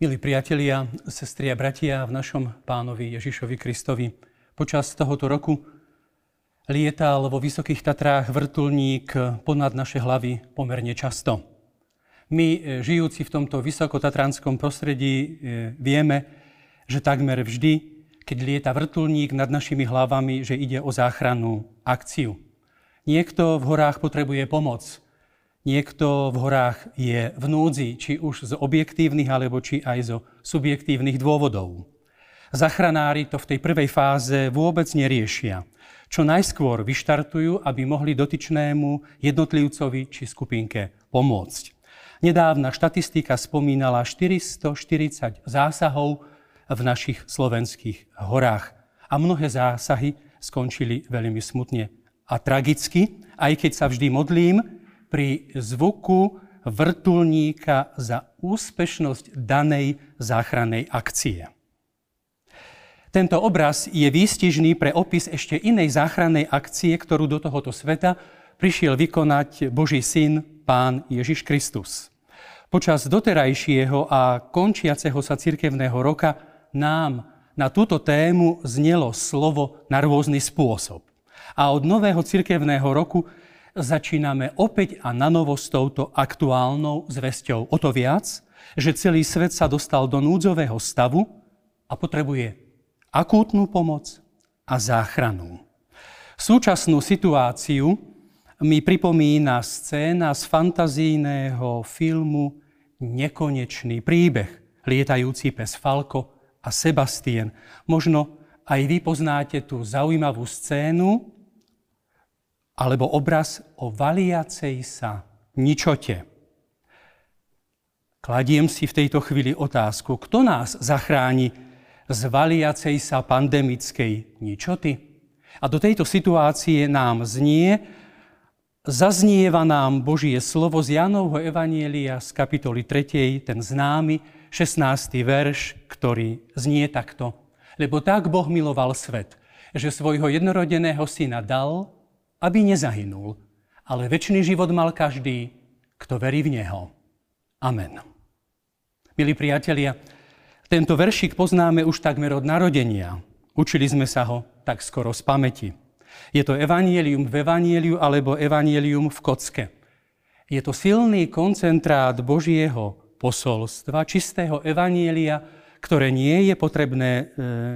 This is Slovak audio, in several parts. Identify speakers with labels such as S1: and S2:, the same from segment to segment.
S1: Milí priatelia, sestri a bratia v našom pánovi Ježišovi Kristovi, počas tohoto roku lietal vo Vysokých Tatrách vrtulník ponad naše hlavy pomerne často. My, žijúci v tomto vysokotatranskom prostredí, e, vieme, že takmer vždy, keď lieta vrtulník nad našimi hlavami, že ide o záchrannú akciu. Niekto v horách potrebuje pomoc, Niekto v horách je v núdzi, či už z objektívnych, alebo či aj zo subjektívnych dôvodov. Zachranári to v tej prvej fáze vôbec neriešia. Čo najskôr vyštartujú, aby mohli dotyčnému jednotlivcovi či skupinke pomôcť. Nedávna štatistika spomínala 440 zásahov v našich slovenských horách. A mnohé zásahy skončili veľmi smutne a tragicky, aj keď sa vždy modlím, pri zvuku vrtulníka za úspešnosť danej záchrannej akcie. Tento obraz je výstižný pre opis ešte inej záchrannej akcie, ktorú do tohoto sveta prišiel vykonať Boží syn, Pán Ježiš Kristus. Počas doterajšieho a končiaceho sa cirkevného roka nám na túto tému znelo slovo na rôzny spôsob. A od nového cirkevného roku začíname opäť a na novo s touto aktuálnou zväzťou. O to viac, že celý svet sa dostal do núdzového stavu a potrebuje akútnu pomoc a záchranu. Súčasnú situáciu mi pripomína scéna z fantazijného filmu Nekonečný príbeh, lietajúci pes Falko a Sebastien. Možno aj vy poznáte tú zaujímavú scénu, alebo obraz o valiacej sa ničote. Kladiem si v tejto chvíli otázku, kto nás zachráni z valiacej sa pandemickej ničoty? A do tejto situácie nám znie, zaznieva nám Božie slovo z Janovho Evanielia z kapitoly 3, ten známy 16. verš, ktorý znie takto. Lebo tak Boh miloval svet, že svojho jednorodeného syna dal, aby nezahynul, ale väčší život mal každý, kto verí v Neho. Amen. Milí priatelia, tento veršik poznáme už takmer od narodenia. Učili sme sa ho tak skoro z pamäti. Je to evanielium v evanieliu alebo evanielium v kocke. Je to silný koncentrát Božieho posolstva, čistého evanielia, ktoré nie je potrebné e,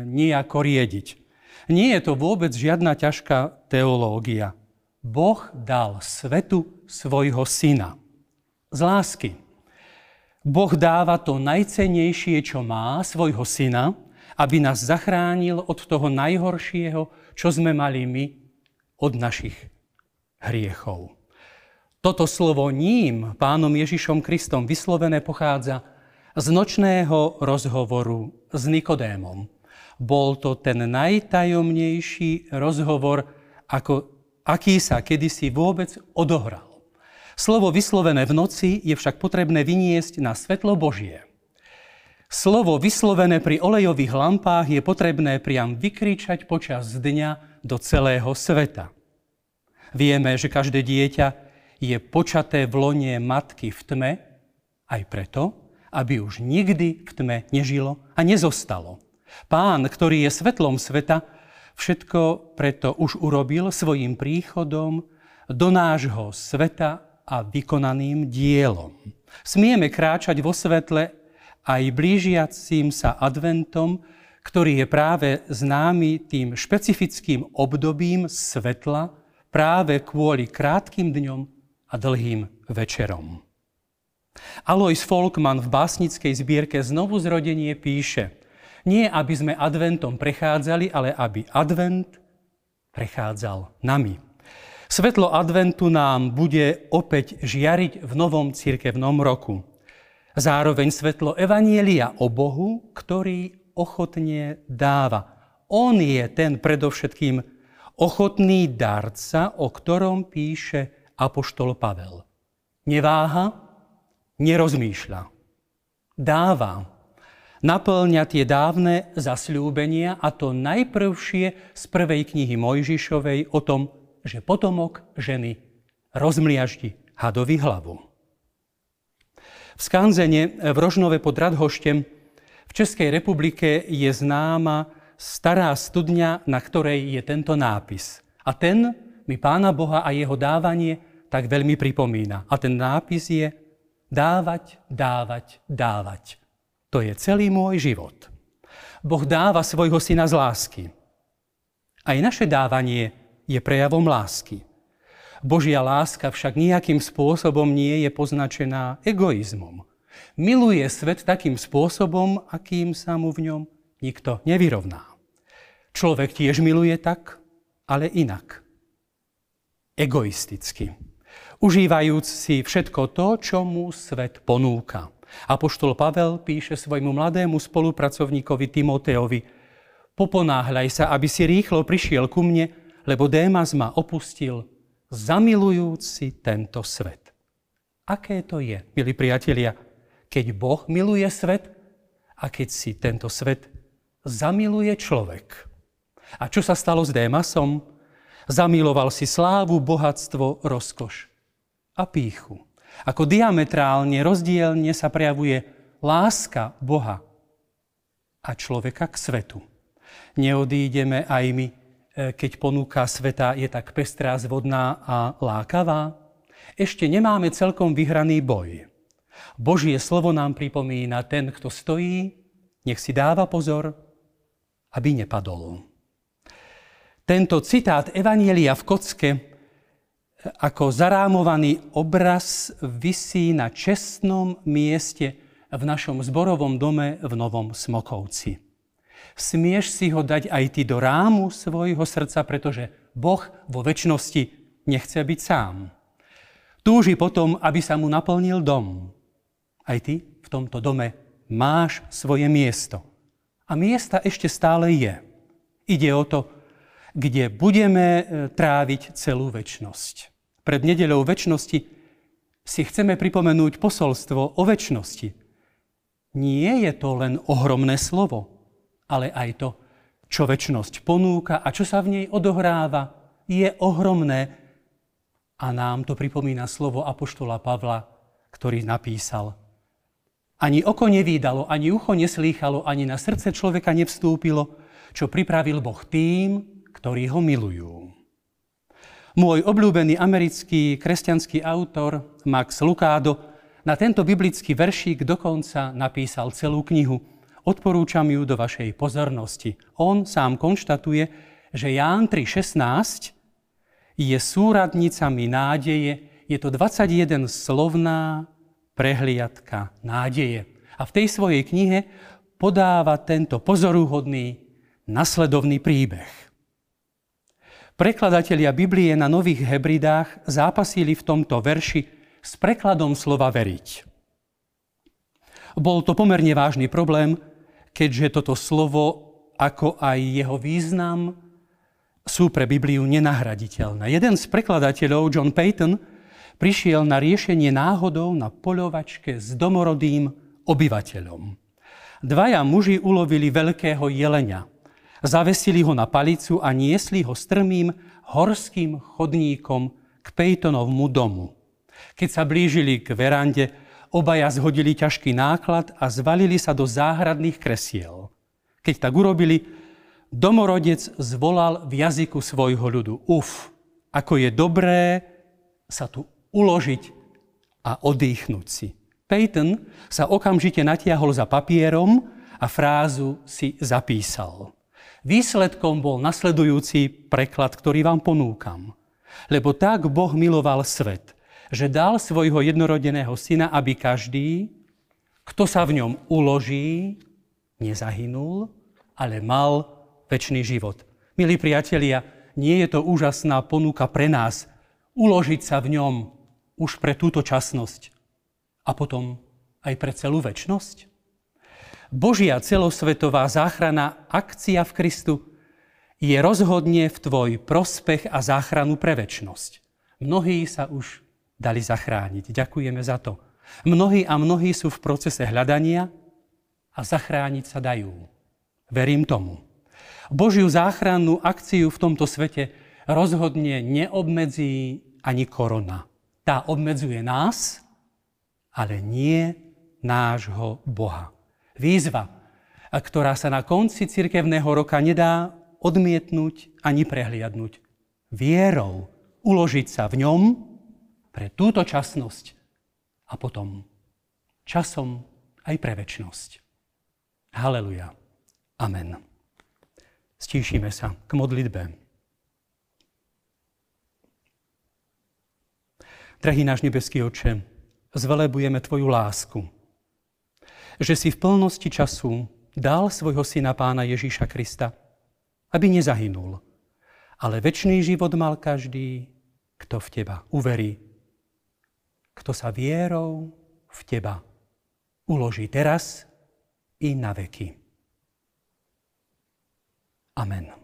S1: nejako riediť. Nie je to vôbec žiadna ťažká teológia. Boh dal svetu svojho syna. Z lásky. Boh dáva to najcennejšie, čo má, svojho syna, aby nás zachránil od toho najhoršieho, čo sme mali my, od našich hriechov. Toto slovo ním, pánom Ježišom Kristom, vyslovené pochádza z nočného rozhovoru s Nikodémom. Bol to ten najtajomnejší rozhovor, ako, aký sa kedysi vôbec odohral. Slovo vyslovené v noci je však potrebné vyniesť na svetlo Božie. Slovo vyslovené pri olejových lampách je potrebné priam vykričať počas dňa do celého sveta. Vieme, že každé dieťa je počaté v lone matky v tme, aj preto, aby už nikdy v tme nežilo a nezostalo. Pán, ktorý je svetlom sveta, všetko preto už urobil svojim príchodom do nášho sveta a vykonaným dielom. Smieme kráčať vo svetle aj blížiacím sa adventom, ktorý je práve známy tým špecifickým obdobím svetla práve kvôli krátkým dňom a dlhým večerom. Alois Folkman v básnickej zbierke Znovu zrodenie píše – nie, aby sme adventom prechádzali, ale aby advent prechádzal nami. Svetlo adventu nám bude opäť žiariť v novom cirkevnom roku. Zároveň svetlo Evanielia o Bohu, ktorý ochotne dáva. On je ten predovšetkým ochotný darca, o ktorom píše Apoštol Pavel. Neváha, nerozmýšľa. Dáva, naplňa tie dávne zasľúbenia a to najprvšie z prvej knihy Mojžišovej o tom, že potomok ženy rozmliaždi hadovi hlavu. V Skanzene v Rožnove pod Radhoštem v Českej republike je známa stará studňa, na ktorej je tento nápis. A ten mi Pána Boha a jeho dávanie tak veľmi pripomína. A ten nápis je dávať, dávať, dávať. To je celý môj život. Boh dáva svojho syna z lásky. Aj naše dávanie je prejavom lásky. Božia láska však nejakým spôsobom nie je poznačená egoizmom. Miluje svet takým spôsobom, akým sa mu v ňom nikto nevyrovná. Človek tiež miluje tak, ale inak. Egoisticky. Užívajúc si všetko to, čo mu svet ponúka. Apoštol Pavel píše svojmu mladému spolupracovníkovi Timoteovi Poponáhľaj sa, aby si rýchlo prišiel ku mne, lebo Démas ma opustil zamilujúci tento svet. Aké to je, milí priatelia, keď Boh miluje svet a keď si tento svet zamiluje človek. A čo sa stalo s Démasom? Zamiloval si slávu, bohatstvo, rozkoš a píchu. Ako diametrálne, rozdielne sa prejavuje láska Boha a človeka k svetu. Neodídeme aj my E, keď ponúka sveta je tak pestrá, zvodná a lákavá? Ešte nemáme celkom vyhraný boj. Božie slovo nám pripomína, ten, kto stojí, nech si dáva pozor, aby nepadol. Tento citát Evanielia v kocke ako zarámovaný obraz vysí na čestnom mieste v našom zborovom dome v Novom Smokovci. Smieš si ho dať aj ty do rámu svojho srdca, pretože Boh vo väčšnosti nechce byť sám. Túži potom, aby sa mu naplnil dom. Aj ty v tomto dome máš svoje miesto. A miesta ešte stále je. Ide o to, kde budeme e, tráviť celú väčnosť. Pred nedeľou väčšnosti si chceme pripomenúť posolstvo o väčšnosti. Nie je to len ohromné slovo, ale aj to, čo väčnosť ponúka a čo sa v nej odohráva, je ohromné. A nám to pripomína slovo Apoštola Pavla, ktorý napísal. Ani oko nevídalo, ani ucho neslýchalo, ani na srdce človeka nevstúpilo, čo pripravil Boh tým, ktorí ho milujú. Môj obľúbený americký kresťanský autor Max Lucado na tento biblický veršík dokonca napísal celú knihu – Odporúčam ju do vašej pozornosti. On sám konštatuje, že Ján 3.16 je súradnicami nádeje, je to 21 slovná prehliadka nádeje. A v tej svojej knihe podáva tento pozorúhodný nasledovný príbeh. Prekladatelia Biblie na nových hebridách zápasili v tomto verši s prekladom slova veriť. Bol to pomerne vážny problém, keďže toto slovo, ako aj jeho význam, sú pre Bibliu nenahraditeľné. Jeden z prekladateľov, John Payton, prišiel na riešenie náhodou na poľovačke s domorodým obyvateľom. Dvaja muži ulovili veľkého jelenia. Zavesili ho na palicu a niesli ho strmým horským chodníkom k Peytonovmu domu. Keď sa blížili k verande, Obaja zhodili ťažký náklad a zvalili sa do záhradných kresiel. Keď tak urobili, domorodec zvolal v jazyku svojho ľudu. Uf, ako je dobré sa tu uložiť a odýchnuť si. Peyton sa okamžite natiahol za papierom a frázu si zapísal. Výsledkom bol nasledujúci preklad, ktorý vám ponúkam. Lebo tak Boh miloval svet, že dal svojho jednorodeného syna, aby každý, kto sa v ňom uloží, nezahynul, ale mal väčší život. Milí priatelia, nie je to úžasná ponuka pre nás uložiť sa v ňom už pre túto časnosť a potom aj pre celú väčnosť? Božia celosvetová záchrana akcia v Kristu je rozhodne v tvoj prospech a záchranu pre väčnosť. Mnohí sa už dali zachrániť. Ďakujeme za to. Mnohí a mnohí sú v procese hľadania a zachrániť sa dajú. Verím tomu. Božiu záchrannú akciu v tomto svete rozhodne neobmedzí ani korona. Tá obmedzuje nás, ale nie nášho Boha. Výzva, ktorá sa na konci cirkevného roka nedá odmietnúť ani prehliadnúť. Vierou uložiť sa v ňom pre túto časnosť a potom časom aj pre väčnosť. Haleluja. Amen. Stíšime sa k modlitbe. Drahý náš nebeský oče, zvelebujeme Tvoju lásku, že si v plnosti času dal svojho syna pána Ježíša Krista, aby nezahynul, ale väčší život mal každý, kto v Teba uverí, kto sa vierou v Teba uloží teraz i na veky. Amen.